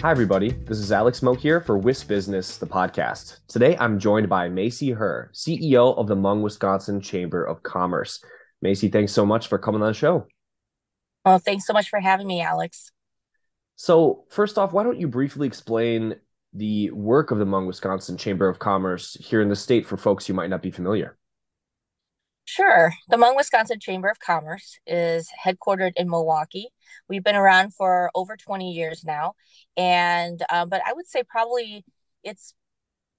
Hi, everybody. This is Alex Moak here for WisBusiness, the podcast. Today, I'm joined by Maysee Herr, CEO of the Hmong Wisconsin Chamber of Commerce. Macy, thanks so much for coming on the show. Well, thanks so much for having me, Alex. So, first off, why don't you briefly explain the work of the Hmong Wisconsin Chamber of Commerce here in the state for folks who might not be familiar? Sure. The Hmong Wisconsin Chamber of Commerce is headquartered in Milwaukee. We've been around for over 20 years now. And, uh, but I would say probably it's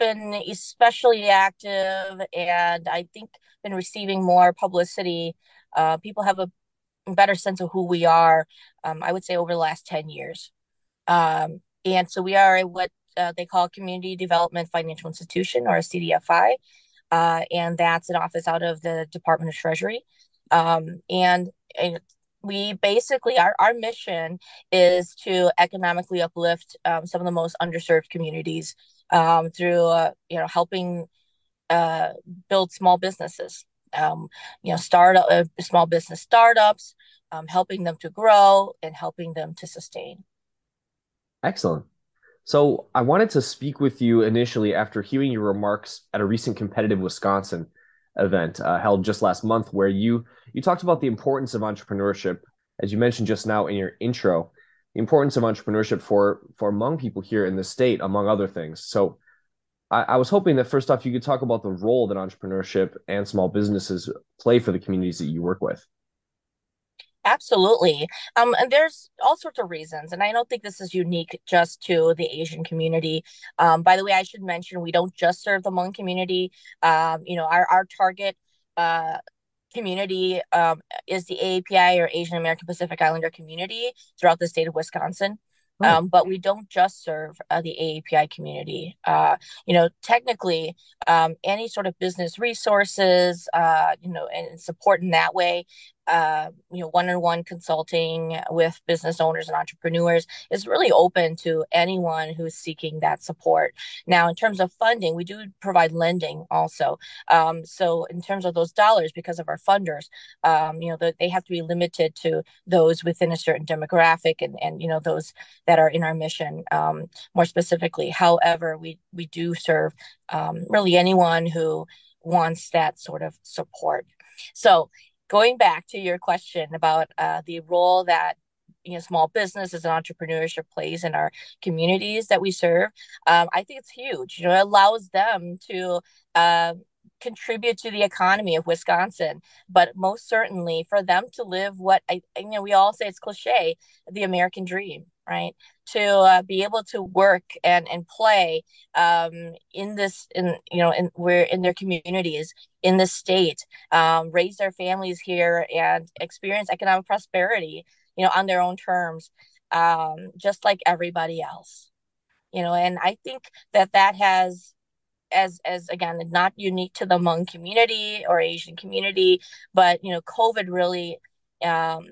been especially active and I think been receiving more publicity. Uh, people have a better sense of who we are, um, I would say, over the last 10 years. Um, and so we are what uh, they call a Community Development Financial Institution or a CDFI uh, and that's an office out of the Department of Treasury. Um, and, and, we basically our, our mission is to economically uplift um, some of the most underserved communities um, through uh, you know helping uh, build small businesses. Um, you know start uh, small business startups um, helping them to grow and helping them to sustain. Excellent so I wanted to speak with you initially after hearing your remarks at a recent competitive Wisconsin event uh, held just last month, where you you talked about the importance of entrepreneurship, as you mentioned just now in your intro, the importance of entrepreneurship for for Hmong people here in the state, among other things. So I, I was hoping that first off, you could talk about the role that entrepreneurship and small businesses play for the communities that you work with. Absolutely. Um, and there's all sorts of reasons. And I don't think this is unique just to the Asian community. Um, by the way, I should mention we don't just serve the Hmong community. Um, you know, our, our target uh, community um, is the AAPI or Asian American Pacific Islander community throughout the state of Wisconsin. Oh. Um, but we don't just serve uh, the AAPI community. Uh, you know, technically, um, any sort of business resources, uh, you know, and support in that way uh, you know, one-on-one consulting with business owners and entrepreneurs is really open to anyone who's seeking that support. Now, in terms of funding, we do provide lending also. Um, so, in terms of those dollars, because of our funders, um, you know, the, they have to be limited to those within a certain demographic and and you know those that are in our mission um, more specifically. However, we we do serve um, really anyone who wants that sort of support. So going back to your question about uh, the role that you know small businesses and entrepreneurship plays in our communities that we serve um, i think it's huge. You know it allows them to uh, contribute to the economy of wisconsin but most certainly for them to live what i you know we all say it's cliche the american dream right to uh, be able to work and and play um, in this in you know in we're in their communities in the state um, raise their families here and experience economic prosperity you know on their own terms um, just like everybody else. You know and i think that that has as as again not unique to the Hmong community or asian community but you know covid really um,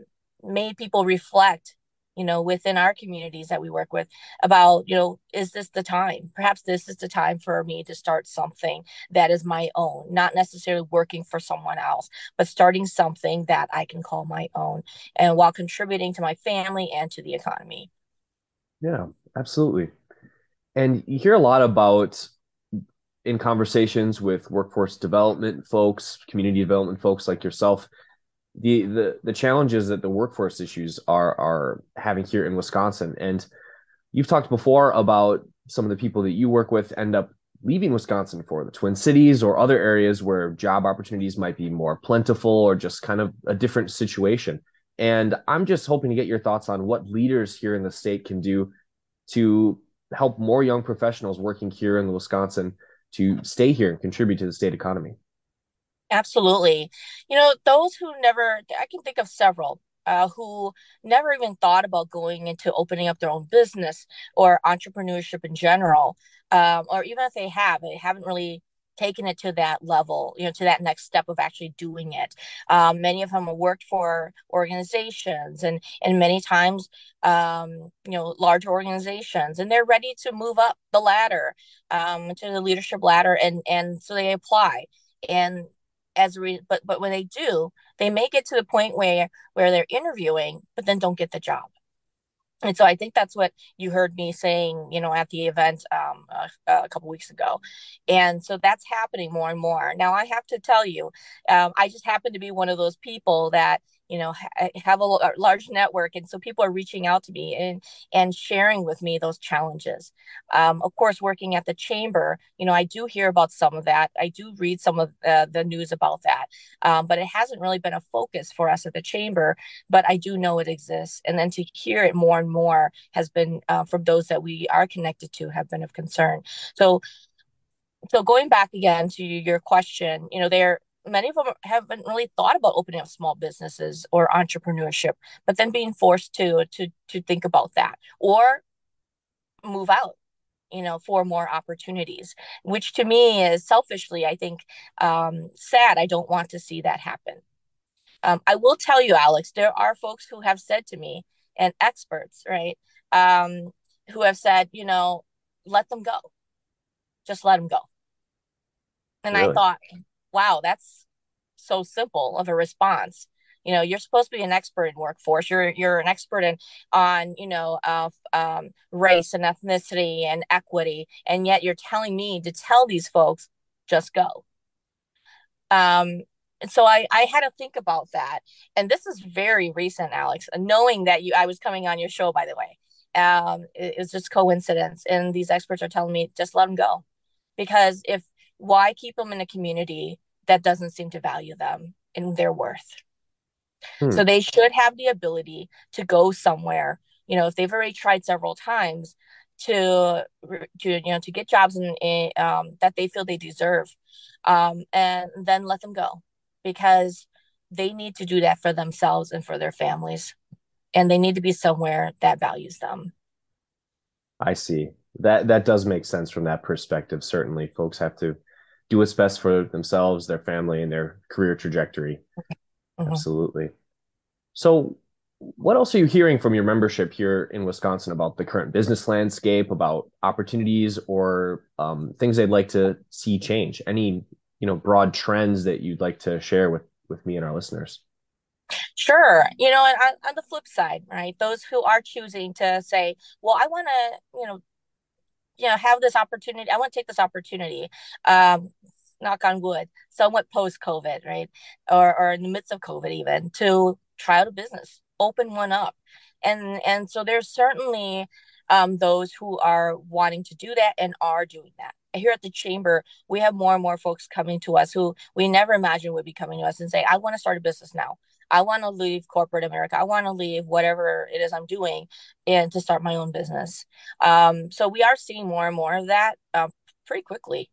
made people reflect you know within our communities that we work with about you know is this the time? Perhaps this is the time for me to start something that is my own not necessarily working for someone else but starting something that i can call my own and while contributing to my family and to the economy. Yeah absolutely. And you hear a lot about in conversations with workforce development folks community development folks like yourself the the challenges that the workforce issues are are having here in Wisconsin. And you've talked before about some of the people that you work with end up leaving Wisconsin for the Twin Cities or other areas where job opportunities might be more plentiful or just kind of a different situation. And I'm just hoping to get your thoughts on what leaders here in the state can do to help more young professionals working here in Wisconsin to stay here and contribute to the state economy. Absolutely. You know, those who never, I can think of several uh, who never even thought about going into opening up their own business or entrepreneurship in general, um, or even if they have, they haven't really taken it to that level, you know, to that next step of actually doing it. Um, many of them have worked for organizations and and many times, um, you know, large organizations, and they're ready to move up the ladder um, to the leadership ladder, and and so they apply and as a re- but but when they do they may get to the point where where they're interviewing but then don't get the job and so I think that's what you heard me saying, you know, at the event um, a, a couple weeks ago, and so that's happening more and more. Now I have to tell you, um, I just happen to be one of those people that you know ha- have a, large network and so people are reaching out to me and and sharing with me those challenges. Um, of course working at the chamber you know i do hear about some of that. I do read some of uh, the news about that. Um, but it hasn't really been a focus for us at the chamber but i do know it exists. And then to hear it more and more has been uh, from those that we are connected to have been of concern. So so going back again to your question you know there many of them haven't really thought about opening up small businesses or entrepreneurship but then being forced to to to think about that or move out you know for more opportunities which to me is selfishly i think um, sad. I don't want to see that happen. Um, i will tell you alex there are folks who have said to me and experts right um, who have said you know let them go. Just let them go. And really? i thought wow, that's so simple of a response. You know, you're supposed to be an expert in workforce. You're you're an expert in on you know of um, race and ethnicity and equity, and yet you're telling me to tell these folks just go. Um, and so I, I had to think about that. And this is very recent, Alex, knowing that you I was coming on your show, by the way. Um, it, it was just coincidence. And these experts are telling me just let them go. Because if why keep them in a community that doesn't seem to value them and their worth? Hmm. So they should have the ability to go somewhere, you know, if they've already tried several times to to you know to get jobs in, in um, that they feel they deserve um, and then let them go because they need to do that for themselves and for their families and they need to be somewhere that values them i see that that does make sense from that perspective certainly folks have to do what's best for themselves, their family, and their career trajectory. Mm-hmm. Absolutely. So, what else are you hearing from your membership here in Wisconsin about the current business landscape, about opportunities or um, things they'd like to see change? Any you know broad trends that you'd like to share with with me and our listeners? Sure. You know, on, on the flip side, right? Those who are choosing to say, well, I want to, you know, you know have this opportunity i want to take this opportunity um knock on wood somewhat post covid right? Or or in the midst of covid even to try out a business open one up. And and so there's certainly um, those who are wanting to do that and are doing that. Here at the chamber we have more and more folks coming to us who we never imagined would be coming to us and say i want to start a business now I want to leave corporate America. I want to leave whatever it is I'm doing and to start my own business. Um, so we are seeing more and more of that uh, pretty quickly.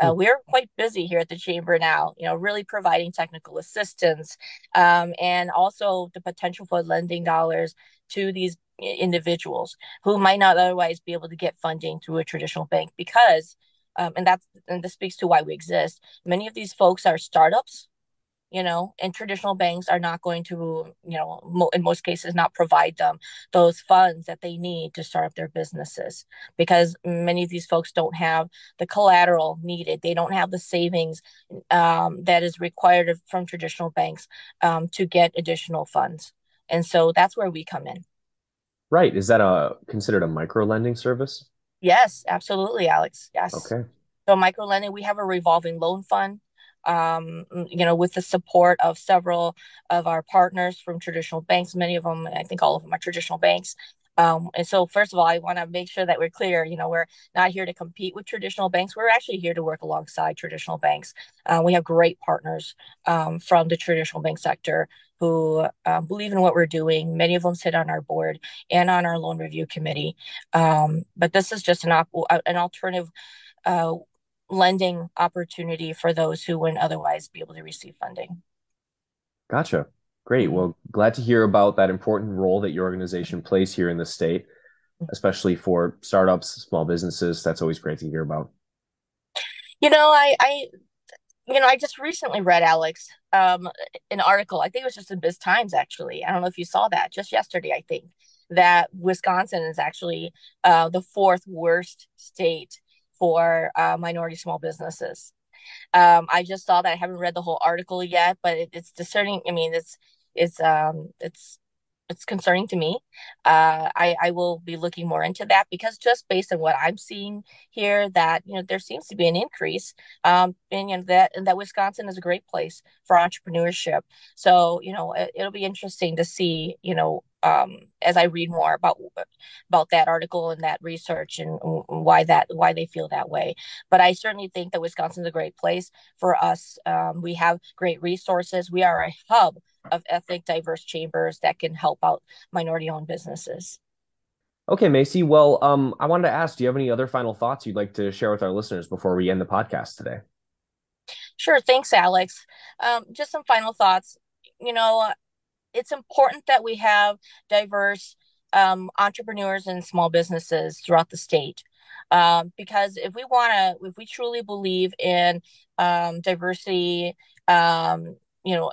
Uh, hmm. we're quite busy here at the chamber now, you know, really providing technical assistance um, and also the potential for lending dollars to these individuals who might not otherwise be able to get funding through a traditional bank because, um, and that's, and this speaks to why we exist. Many of these folks are startups you know and traditional banks are not going to you know mo- in most cases not provide them those funds that they need to start up their businesses because many of these folks don't have the collateral needed. They don't have the savings um, that is required from traditional banks um, to get additional funds. And so that's where we come in. Right. Is that a considered a micro lending service? Yes. Absolutely alex. Yes. Okay. So micro lending we have a revolving loan fund um, you know, with the support of several of our partners from traditional banks. Many of them, I think all of them are traditional banks. Um, and so, first of all, I want to make sure that we're clear. You know, we're not here to compete with traditional banks. We're actually here to work alongside traditional banks. Uh, we have great partners um, from the traditional bank sector who uh, believe in what we're doing. Many of them sit on our board and on our loan review committee. Um, but this is just an op- an alternative uh, lending opportunity for those who wouldn't otherwise be able to receive funding. Gotcha. Great. Well, glad to hear about that important role that your organization plays here in the state, especially for startups, small businesses. That's always great to hear about. You know, I, I, you know, I just recently read Alex, um, an article. I think it was just in Biz Times, actually. I don't know if you saw that just yesterday. I think that Wisconsin is actually uh, the fourth worst state for uh, minority small businesses. Um, I just saw that. I haven't read the whole article yet, but it, it's discerning. I mean, it's it's um it's it's concerning to me. Uh, I I will be looking more into that because just based on what I'm seeing here, that you know there seems to be an increase. Um, and you know, that and that Wisconsin is a great place for entrepreneurship. So you know it, it'll be interesting to see you know um, as I read more about about that article and that research and why that why they feel that way. But I certainly think that Wisconsin is a great place for us. Um, we have great resources. We are a hub of ethnic diverse chambers that can help out minority owned businesses. Okay, Maysee. Well, um, I wanted to ask, do you have any other final thoughts you'd like to share with our listeners before we end the podcast today? Sure. Thanks, Alex. Um, just some final thoughts. You know, it's important that we have diverse um, entrepreneurs and small businesses throughout the state. Um, because if we want to, if we truly believe in um, diversity, um, you know,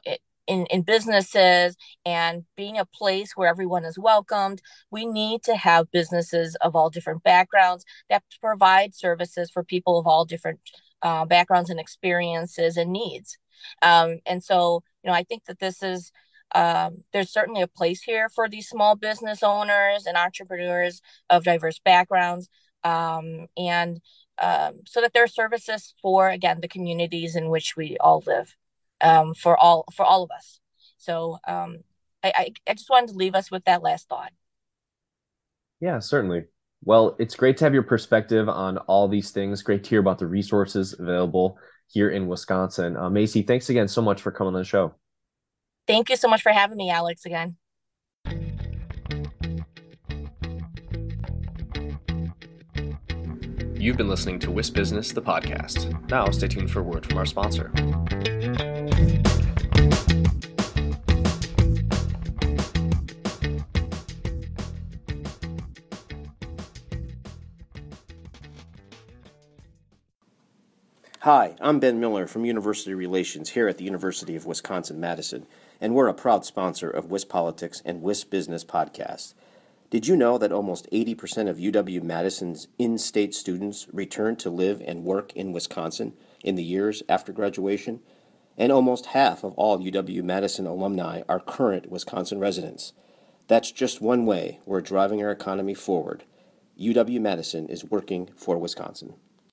in, in businesses and being a place where everyone is welcomed, we need to have businesses of all different backgrounds that provide services for people of all different uh, backgrounds and experiences and needs. Um, and so, you know, I think that this is um, there's certainly a place here for these small business owners and entrepreneurs of diverse backgrounds um, and um, so that there are services for again the communities in which we all live um, for all for all of us. So um, I, I, I just wanted to leave us with that last thought. Yeah certainly. Well it's great to have your perspective on all these things. Great to hear about the resources available here in wisconsin. Uh, maysee thanks again so much for coming on the show Thank you so much for having me, Alex, again. You've been listening to WisBusiness, the podcast. Now, stay tuned for a word from our sponsor. Hi, I'm Ben Miller from University Relations here at the University of Wisconsin Madison and we're a proud sponsor of WisPolitics and WisBusiness podcast. Did you know that almost 80% of UW Madison's in state students return to live and work in Wisconsin in the years after graduation? And almost half of all UW Madison alumni are current Wisconsin residents. That's just one way we're driving our economy forward. UW Madison is working for Wisconsin.